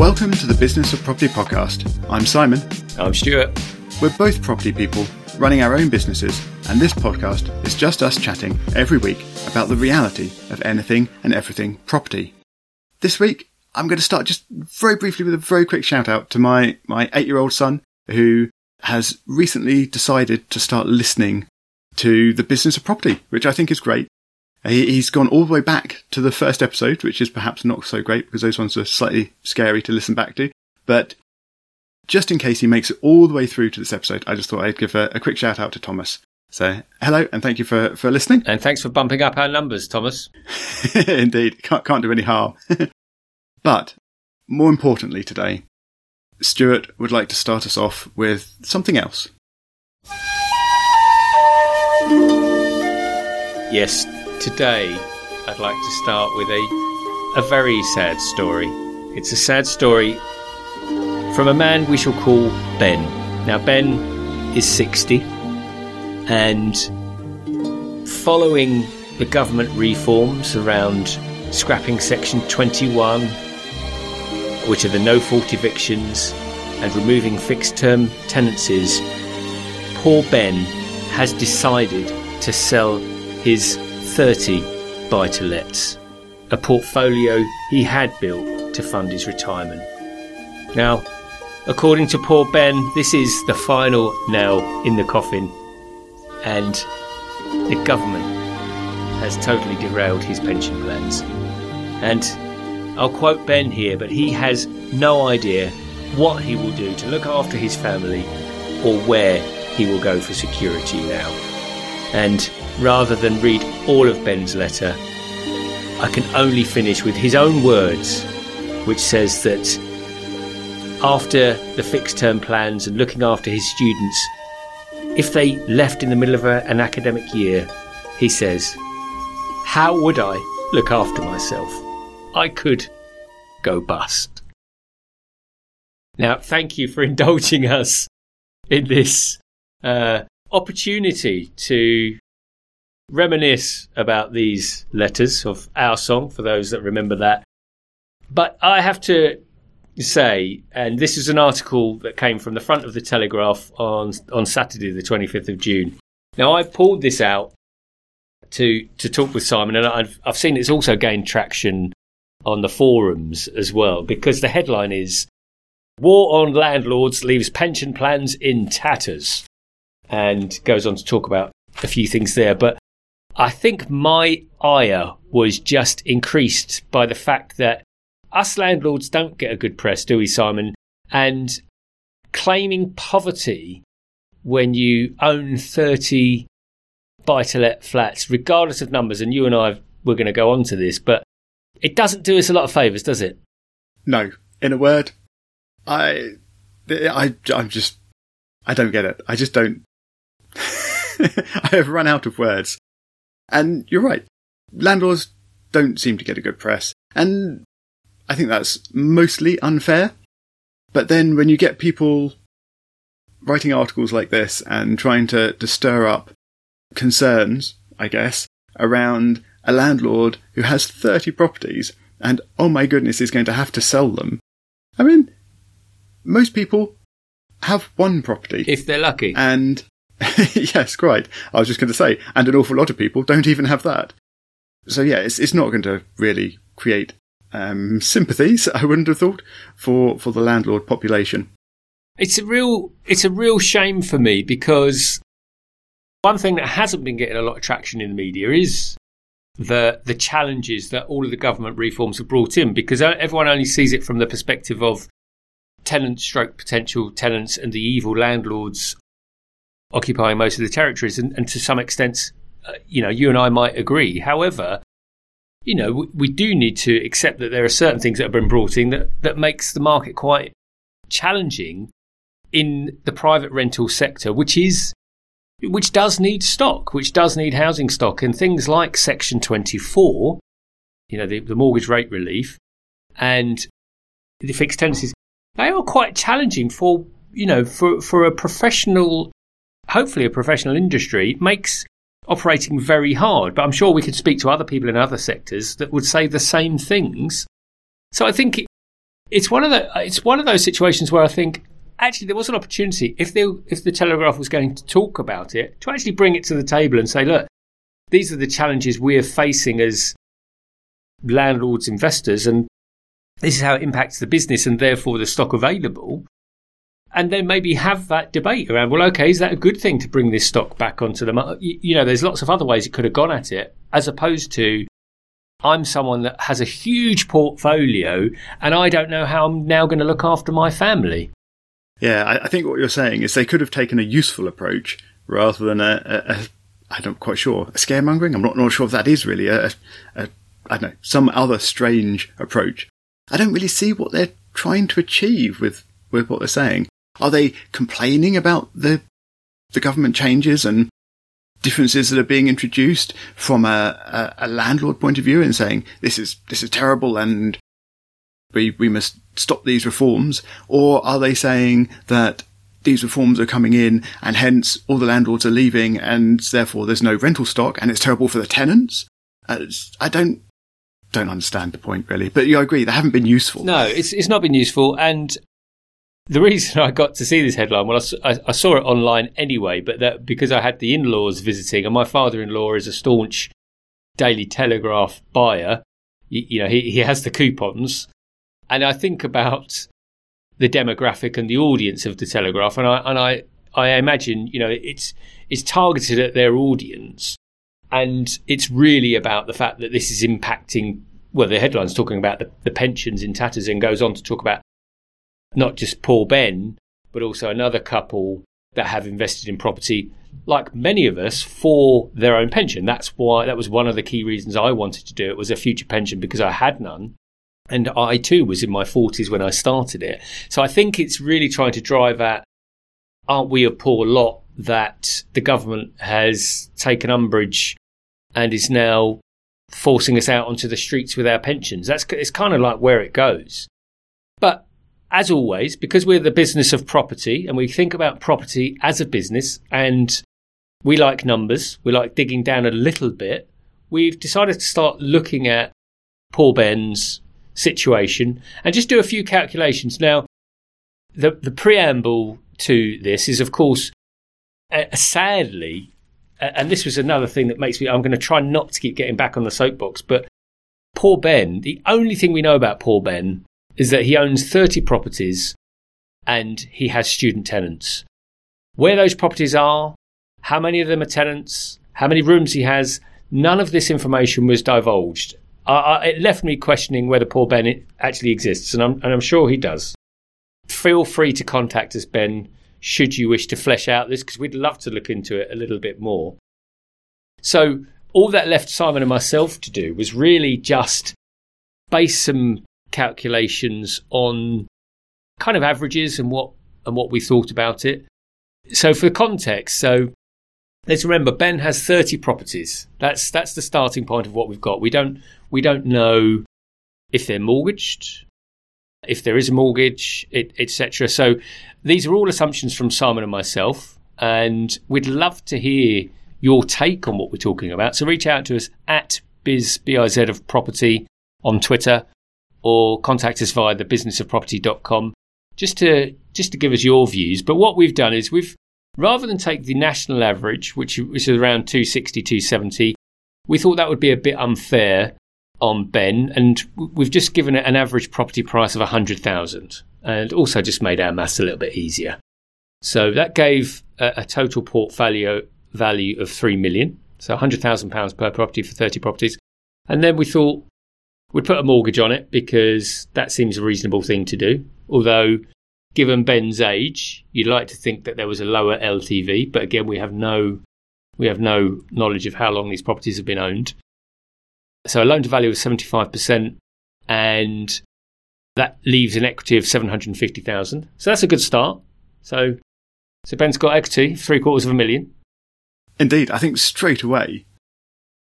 Welcome to the Business of Property podcast. I'm Simon. I'm Stuart. We're both property people running our own businesses, and this podcast is just us chatting every week about the reality of anything and everything property. This week, I'm going to start just very briefly with a very quick shout out to my, my eight year old son who has recently decided to start listening to the business of property, which I think is great. He's gone all the way back to the first episode, which is perhaps not so great because those ones are slightly scary to listen back to. But just in case he makes it all the way through to this episode, I just thought I'd give a, a quick shout out to Thomas. So, hello and thank you for, for listening. And thanks for bumping up our numbers, Thomas. Indeed, can't, can't do any harm. but more importantly today, Stuart would like to start us off with something else. Yes, Today, I'd like to start with a, a very sad story. It's a sad story from a man we shall call Ben. Now, Ben is 60, and following the government reforms around scrapping Section 21, which are the no fault evictions, and removing fixed term tenancies, poor Ben has decided to sell his 30 buy to lets, a portfolio he had built to fund his retirement. Now, according to poor Ben, this is the final nail in the coffin, and the government has totally derailed his pension plans. And I'll quote Ben here, but he has no idea what he will do to look after his family or where he will go for security now. And rather than read all of Ben's letter, I can only finish with his own words, which says that after the fixed term plans and looking after his students, if they left in the middle of a, an academic year, he says, How would I look after myself? I could go bust. Now, thank you for indulging us in this uh, opportunity to reminisce about these letters of our song for those that remember that. But I have to say, and this is an article that came from the front of the Telegraph on on Saturday, the 25th of June. Now I pulled this out to to talk with Simon, and I've I've seen it's also gained traction on the forums as well because the headline is "War on Landlords Leaves Pension Plans in Tatters," and goes on to talk about a few things there. But I think my ire was just increased by the fact that us landlords don't get a good press, do we, Simon? And claiming poverty when you own 30 buy to let flats, regardless of numbers, and you and I we're going to go on to this, but it doesn't do us a lot of favours, does it? No. In a word, I, I, I'm just, I don't get it. I just don't. I have run out of words and you're right. Landlords don't seem to get a good press. And I think that's mostly unfair. But then when you get people writing articles like this and trying to, to stir up concerns, I guess, around a landlord who has 30 properties and, oh my goodness, is going to have to sell them. I mean, most people have one property. If they're lucky. And yes, quite. I was just going to say, and an awful lot of people don't even have that. So yeah, it's it's not going to really create um, sympathies. I wouldn't have thought for for the landlord population. It's a real it's a real shame for me because one thing that hasn't been getting a lot of traction in the media is the the challenges that all of the government reforms have brought in because everyone only sees it from the perspective of tenant stroke potential tenants and the evil landlords occupying most of the territories, and, and to some extent, uh, you know, you and I might agree. However, you know, we, we, do need to accept that there are certain things that have been brought in that, that makes the market quite challenging in the private rental sector, which is which does need stock, which does need housing stock, and things like Section 24, you know, the, the mortgage rate relief, and the fixed tenancies, they are quite challenging for you know for for a professional hopefully a professional industry makes operating very hard. But I'm sure we could speak to other people in other sectors that would say the same things. So I think it's one of the it's one of those situations where I think actually there was an opportunity if they if the Telegraph was going to talk about it to actually bring it to the table and say, look, these are the challenges we are facing as landlords, investors, and this is how it impacts the business and therefore the stock available. And then maybe have that debate around, well, okay, is that a good thing to bring this stock back onto the market? You know, there's lots of other ways it could have gone at it, as opposed to I'm someone that has a huge portfolio and I don't know how I'm now going to look after my family. Yeah, I, I think what you're saying is they could have taken a useful approach rather than a, a, a I'm not quite sure, a scaremongering. I'm not, not sure if that is really a, a, I don't know, some other strange approach. I don't really see what they're trying to achieve with, with what they're saying. Are they complaining about the, the government changes and differences that are being introduced from a, a, a landlord point of view and saying this is, this is terrible and we, we must stop these reforms? Or are they saying that these reforms are coming in and hence all the landlords are leaving and therefore there's no rental stock and it's terrible for the tenants? Uh, I don't, don't understand the point really, but you agree they haven't been useful. No, it's, it's not been useful. And the reason I got to see this headline, well, I, I saw it online anyway, but that because I had the in-laws visiting and my father-in-law is a staunch Daily Telegraph buyer. You, you know, he, he has the coupons and I think about the demographic and the audience of the Telegraph, and I and I I imagine you know it's it's targeted at their audience, and it's really about the fact that this is impacting. Well, the headline's talking about the, the pensions in tatters, and goes on to talk about not just poor Ben, but also another couple that have invested in property, like many of us, for their own pension. That's why that was one of the key reasons I wanted to do it was a future pension because I had none. And I too was in my 40s when I started it. So I think it's really trying to drive at aren't we a poor lot that the government has taken umbrage and is now forcing us out onto the streets with our pensions? That's it's kind of like where it goes. But as always, because we're the business of property and we think about property as a business and we like numbers, we like digging down a little bit, we've decided to start looking at poor Ben's situation and just do a few calculations. Now, the, the preamble to this is, of course, uh, sadly, and this was another thing that makes me, I'm going to try not to keep getting back on the soapbox, but poor Ben, the only thing we know about poor Ben is that he owns 30 properties and he has student tenants. Where those properties are, how many of them are tenants, how many rooms he has, none of this information was divulged. I, it left me questioning whether poor Ben actually exists, and I'm, and I'm sure he does. Feel free to contact us, Ben, should you wish to flesh out this, because we'd love to look into it a little bit more. So, all that left Simon and myself to do was really just base some calculations on kind of averages and what and what we thought about it. So for context, so let's remember Ben has 30 properties. That's that's the starting point of what we've got. We don't we don't know if they're mortgaged, if there is a mortgage, etc. So these are all assumptions from Simon and myself, and we'd love to hear your take on what we're talking about. So reach out to us at biz biz of property on Twitter, or contact us via thebusinessofproperty.com just to just to give us your views. But what we've done is we've rather than take the national average, which, which is around 260, 270, we thought that would be a bit unfair on Ben, and we've just given it an average property price of 100,000 and also just made our maths a little bit easier. So that gave a, a total portfolio value of 3 million, so 100,000 pounds per property for 30 properties. And then we thought we'd put a mortgage on it because that seems a reasonable thing to do. Although given Ben's age, you'd like to think that there was a lower LTV, but again we have no we have no knowledge of how long these properties have been owned. So a loan to value of 75%, and that leaves an equity of 750,000. So that's a good start. So, so Ben's got equity, three quarters of a million. Indeed, I think straight away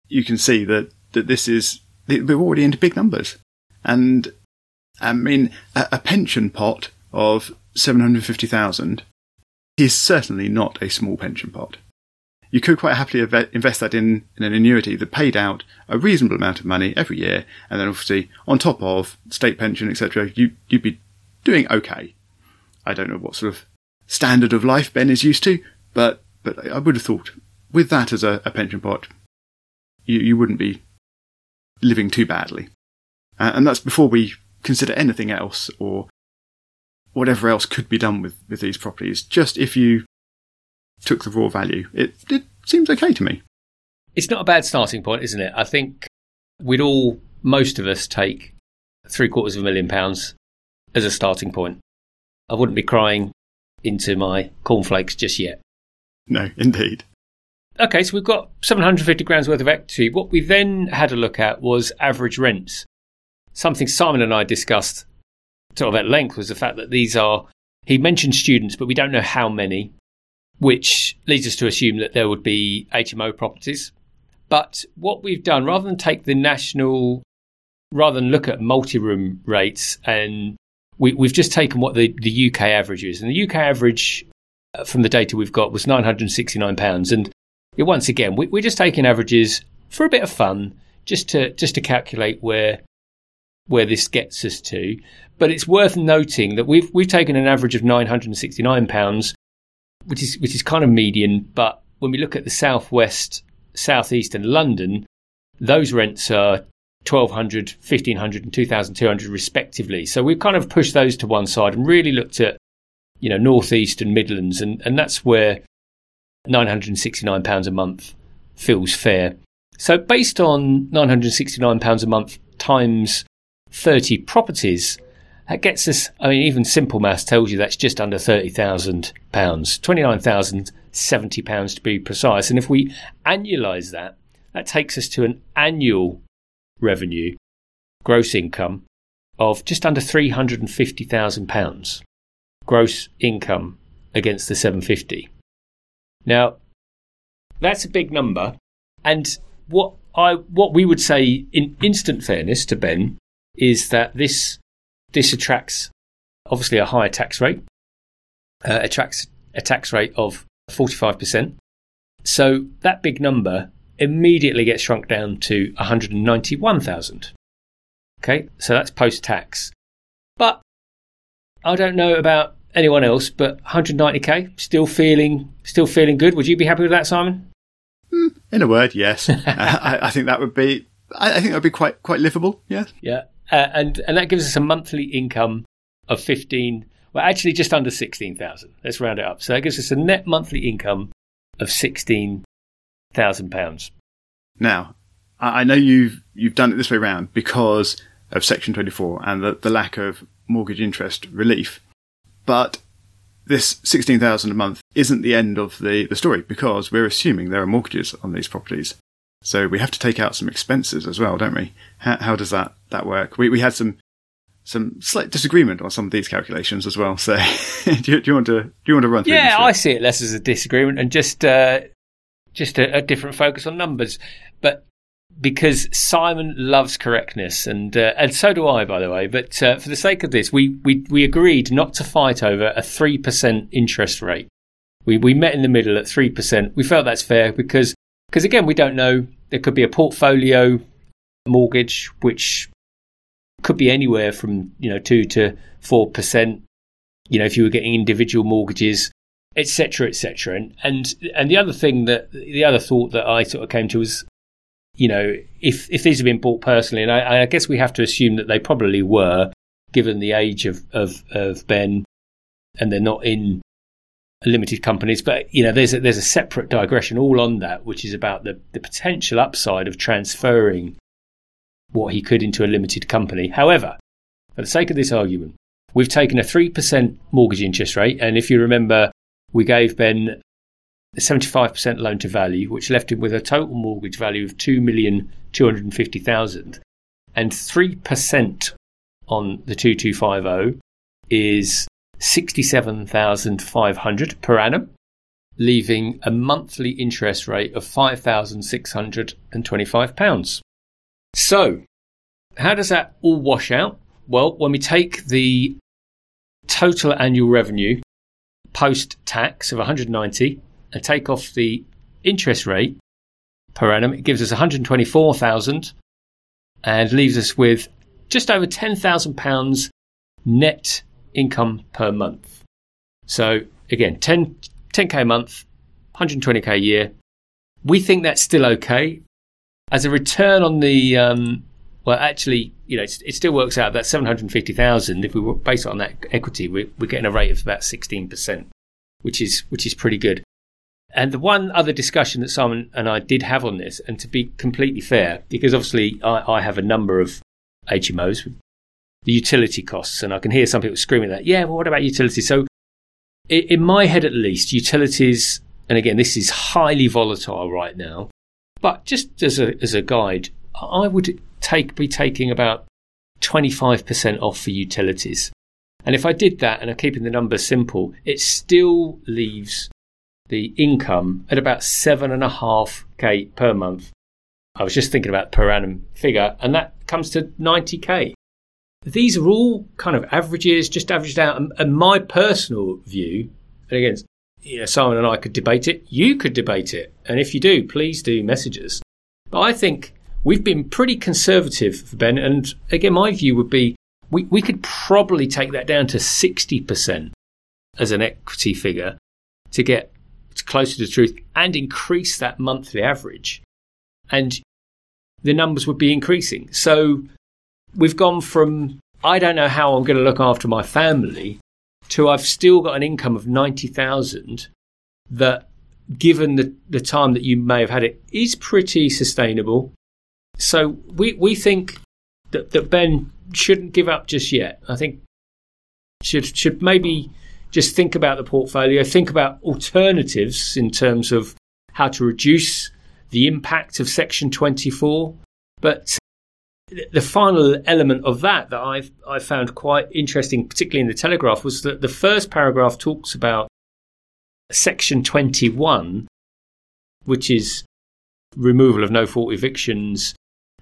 you can see that, that this is, we're already into big numbers. And I mean, a, a pension pot of 750,000 is certainly not a small pension pot. you could quite happily invest that in, in an annuity that paid out a reasonable amount of money every year, and then obviously on top of state pension, etc., you you'd be doing okay. I don't know what sort of standard of life Ben is used to, but but I would have thought with that as a, a pension pot, you you wouldn't be living too badly, uh, and that's before we consider anything else or whatever else could be done with, with these properties. Just if you took the raw value, it, it seems okay to me. It's not a bad starting point, isn't it? I think we'd all, most of us, take three quarters of a million pounds as a starting point. I wouldn't be crying into my cornflakes just yet. No, indeed. Okay, so we've got 750 grand's worth of equity. What we then had a look at was average rents. Something Simon and I discussed sort of at length was the fact that these are, he mentioned students, but we don't know how many, which leads us to assume that there would be HMO properties. But what we've done, rather than take the national, rather than look at multi room rates, and we, have just taken what the, the UK average is. And the UK average uh, from the data we've got was £969. And once again, we, we're just taking averages for a bit of fun, just to just to calculate where where this gets us to. But it's worth noting that we've we've taken an average of nine hundred and sixty nine pounds, which is which is kind of median. But when we look at the southwest, southeast, and London, those rents are 1200 1500 and 2200 respectively so we've kind of pushed those to one side and really looked at you know northeast and midlands and, and that's where 969 pounds a month feels fair so based on 969 pounds a month times 30 properties, that gets us, I mean, even simple maths tells you that's just under £30,000, £29,070 to be precise. And if we annualise that, that takes us to an annual revenue, gross income, of just under £350,000 gross income against the 750. Now, that's a big number. And what I what we would say in instant fairness to Ben is that this this attracts obviously a higher tax rate, uh, attracts a tax rate of 45%. So that big number immediately gets shrunk down to 191,000. Okay, so that's post tax. But I don't know about anyone else, but 190k still feeling still feeling good. Would you be happy with that, Simon? Hmm, in a word, yes. I, I, think that would be. I, I think that would be quite quite livable. Yes. Yeah, uh, and and that gives us a monthly income of fifteen. Well, actually, just under sixteen thousand. Let's round it up. So that gives us a net monthly income of sixteen thousand pounds. Now, I know you've you've done it this way round because of Section twenty four and the, the lack of mortgage interest relief, but this 16,000 a month isn't the end of the, the story because we're assuming there are mortgages on these properties. So we have to take out some expenses as well, don't we? How, how does that, that work? We, we had some some slight disagreement on some of these calculations as well. So, do, you, do, you, want to do you want to run through? Yeah, I see it less as a disagreement and just uh, just a, a, different focus on numbers. But because Simon loves correctness, and uh, and so do I, by the way. But uh, for the sake of this, we, we we agreed not to fight over a three percent interest rate. We we met in the middle at three percent. We felt that's fair because because again, we don't know. There could be a portfolio mortgage, which could be anywhere from you know two to four percent. You know, if you were getting individual mortgages, etc., etc. And and and the other thing that the other thought that I sort of came to was, you know, if if these have been bought personally, and I, I guess we have to assume that they probably were, given the age of of, of Ben, and they're not in limited companies. But you know, there's a, there's a separate digression all on that, which is about the the potential upside of transferring what he could into a limited company. However, for the sake of this argument, we've taken a three percent mortgage interest rate, and if you remember, we gave Ben 75% loan to value, which left him with a total mortgage value of 2,250,000. And 3% on the 2250 is 67,500 per annum, leaving a monthly interest rate of 5,625 pounds. So, how does that all wash out? Well, when we take the total annual revenue post tax of 190 and take off the interest rate per annum, it gives us 124,000 and leaves us with just over 10,000 pounds net income per month. So again, 10 10k a month, 120k a year. We think that's still okay. As a return on the um, well, actually, you know, it still works out that 750,000. If we base it on that equity, we're, we're getting a rate of about 16%, which is which is pretty good. And the one other discussion that Simon and I did have on this, and to be completely fair, because obviously I, I have a number of HMOs, the utility costs, and I can hear some people screaming that, yeah, well, what about utilities? So, in my head at least, utilities, and again, this is highly volatile right now, but just as a as a guide, I would take be taking about 25% off for utilities. And if I did that and I'm keeping the numbers simple, it still leaves the income at about seven and a half K per month. I was just thinking about per annum figure, and that comes to 90K. These are all kind of averages, just averaged out. And, my personal view, and again, you know, Simon and I could debate it. You could debate it. And if you do, please do message us. But I think we've been pretty conservative, Ben. And again, my view would be we, we could probably take that down to 60% as an equity figure to get closer to the truth and increase that monthly average. And the numbers would be increasing. So we've gone from, I don't know how I'm going to look after my family, to I've still got an income of 90,000 that, given the, the time that you may have had it, is pretty sustainable. So we, we think that, that Ben shouldn't give up just yet. I think should should maybe just think about the portfolio, think about alternatives in terms of how to reduce the impact of Section 24. But the final element of that that I've I found quite interesting, particularly in the Telegraph, was that the first paragraph talks about Section 21, which is removal of no fault evictions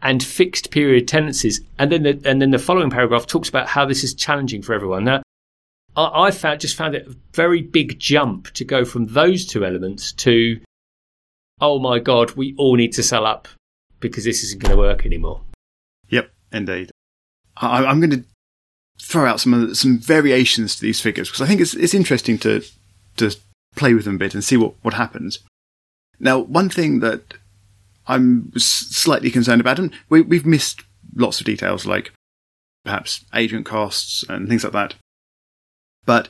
and fixed period tenancies, and then the, and then the following paragraph talks about how this is challenging for everyone. Now, I, I found just found it a very big jump to go from those two elements to, oh my god, we all need to sell up because this isn't going to work anymore. Yep, indeed. I, am going to throw out some some variations to these figures because I think it's it's interesting to to play with them a bit and see what what happens. Now, one thing that I'm slightly concerned about, and we, we've missed lots of details like perhaps agent costs and things like that. But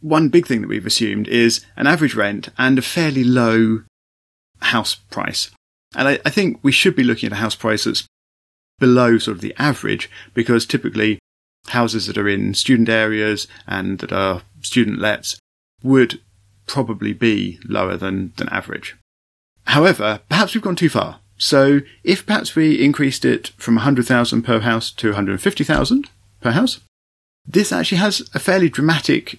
one big thing that we've assumed is an average rent and a fairly low house price. And I, I think we should be looking at a house price that's below sort of the average because typically houses that are in student areas and that are student lets would probably be lower than, than average. However, perhaps we've gone too far. So if perhaps we increased it from 100,000 per house to 150,000 per house, this actually has a fairly dramatic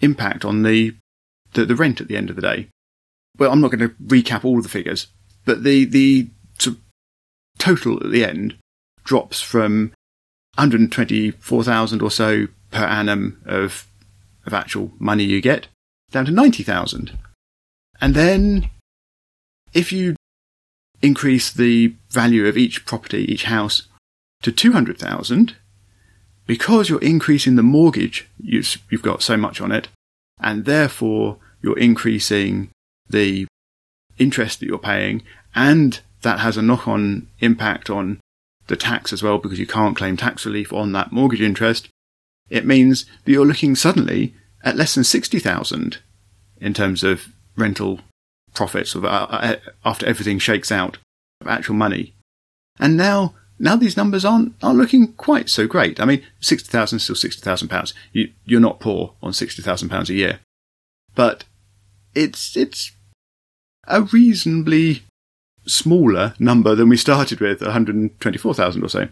impact on the, the, the rent at the end of the day. Well, I'm not going to recap all of the figures, but the, the total at the end drops from 124,000 or so per annum of, of actual money you get down to 90,000. And then if you increase the value of each property, each house to 200,000, because you're increasing the mortgage, you've, got so much on it, and therefore you're increasing the interest that you're paying, and that has a knock on impact on the tax as well because you can't claim tax relief on that mortgage interest. It means that you're looking suddenly at less than 60,000 in terms of rental profits of, uh, uh, after everything shakes out of actual money. And now now these numbers aren't aren't looking quite so great. I mean, sixty thousand is still sixty thousand pounds. You you're not poor on sixty thousand pounds a year, but it's it's a reasonably smaller number than we started with, one hundred twenty four thousand or so.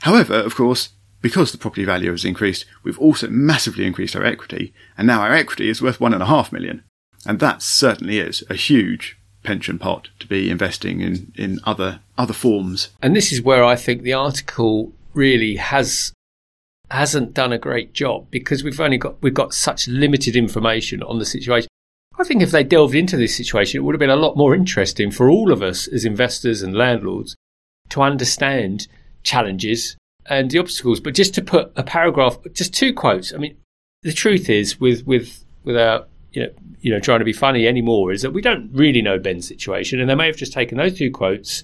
However, of course, because the property value has increased, we've also massively increased our equity, and now our equity is worth one and a half million, and that certainly is a huge pension pot to be investing in, in other other forms. And this is where I think the article really has hasn't done a great job because we've only got we've got such limited information on the situation. I think if they delved into this situation, it would have been a lot more interesting for all of us as investors and landlords to understand challenges and the obstacles. But just to put a paragraph, just two quotes. I mean, the truth is, with with without you know you know trying to be funny anymore, is that we don't really know Ben's situation, and they may have just taken those two quotes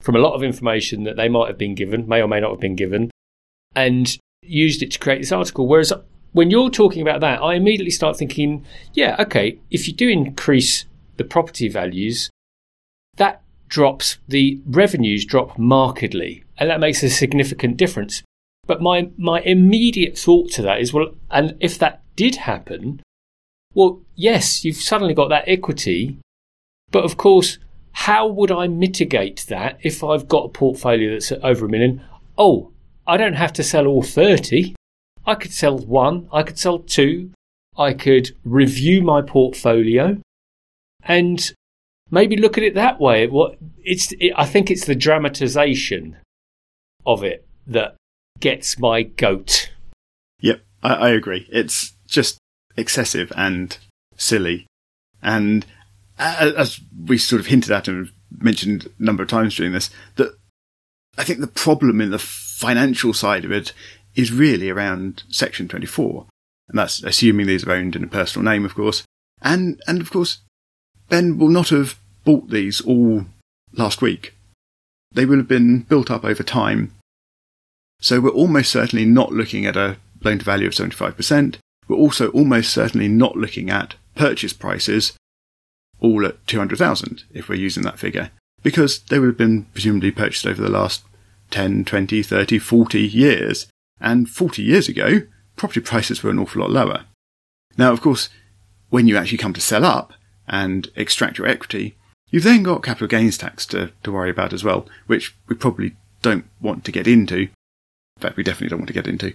from a lot of information that they might have been given, may or may not have been given, and used it to create this article. Whereas when you're talking about that, I immediately start thinking, yeah, okay, if you do increase the property values, that drops the revenues drop markedly, and that makes a significant difference. But my my immediate thought to that is, well, and if that did happen, well, yes, you've suddenly got that equity, but of course, how would I mitigate that if I've got a portfolio that's over a million? Oh, I don't have to sell all 30. I could sell one, I could sell two, I could review my portfolio and maybe look at it that way. What it's, it, I think it's the dramatization of it that gets my goat. Yep, I, I agree. It's just excessive and silly. And as we sort of hinted at and mentioned a number of times during this, that I think the problem in the financial side of it is really around Section 24. And that's assuming these are owned in a personal name, of course. And, and of course, Ben will not have bought these all last week. They will have been built up over time. So we're almost certainly not looking at a loan to value of 75%. We're also almost certainly not looking at purchase prices all at 200,000 if we're using that figure because they would have been presumably purchased over the last 10, 20, 30, 40 years. And 40 years ago, property prices were an awful lot lower. Now, of course, when you actually come to sell up and extract your equity, you've then got capital gains tax to, to worry about as well, which we probably don't want to get into. In fact, we definitely don't want to get into.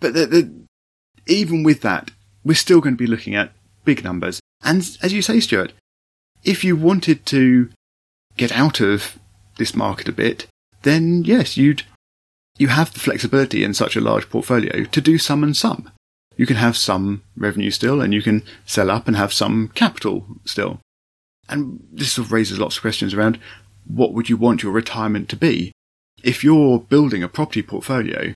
But the, the, even with that, we're still going to be looking at big numbers. And as you say, Stuart, if you wanted to get out of this market a bit, then yes, you'd you have the flexibility in such a large portfolio to do some and some. You can have some revenue still, and you can sell up and have some capital still. And this sort of raises lots of questions around what would you want your retirement to be? If you're building a property portfolio,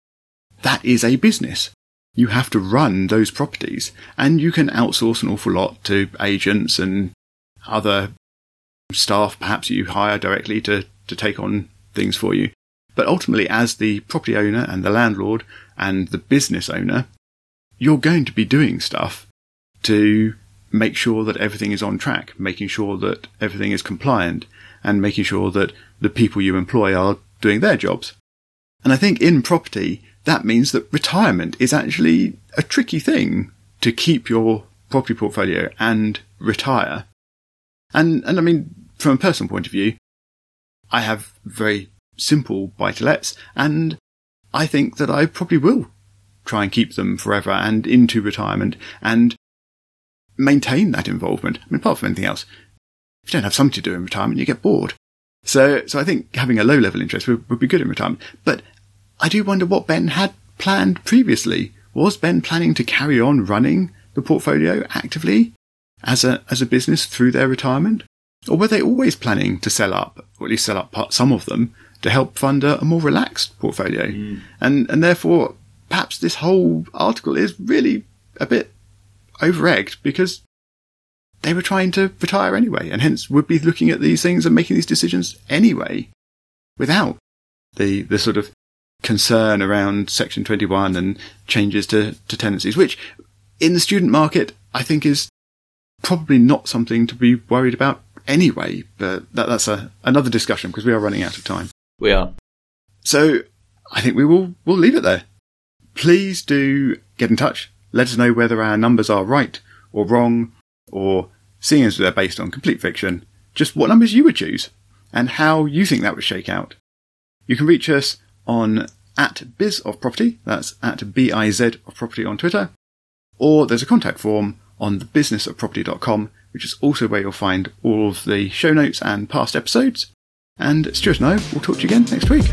that is a business. You have to run those properties, and you can outsource an awful lot to agents and other staff perhaps you hire directly to, to take on things for you. But ultimately, as the property owner and the landlord and the business owner, you're going to be doing stuff to make sure that everything is on track, making sure that everything is compliant, and making sure that the people you employ are doing their jobs. And I think in property, that means that retirement is actually a tricky thing to keep your property portfolio and retire. And, and I mean, from a personal point of view, I have very simple buy to lets, and I think that I probably will try and keep them forever and into retirement and maintain that involvement. I mean, apart from anything else, if you don't have something to do in retirement, you get bored. So, so I think having a low level interest would, would be good in retirement. But I do wonder what Ben had planned previously. Was Ben planning to carry on running the portfolio actively as a, as a business through their retirement? Or were they always planning to sell up, or at least sell up part, some of them, to help fund a, a more relaxed portfolio? Mm. And, and therefore, perhaps this whole article is really a bit over-egged because they were trying to retire anyway, and hence would be looking at these things and making these decisions anyway, without the, the sort of concern around Section 21 and changes to, to tenancies, which in the student market, I think is probably not something to be worried about anyway, but that, that's a, another discussion because we are running out of time. We are. So I think we will we'll leave it there. Please do get in touch. Let us know whether our numbers are right or wrong, or seeing as they're based on complete fiction, just what numbers you would choose and how you think that would shake out. You can reach us on at biz of property, that's at biz of property on Twitter, or there's a contact form on thebusinessofproperty.com which is also where you'll find all of the show notes and past episodes. And Stuart and I will talk to you again next week.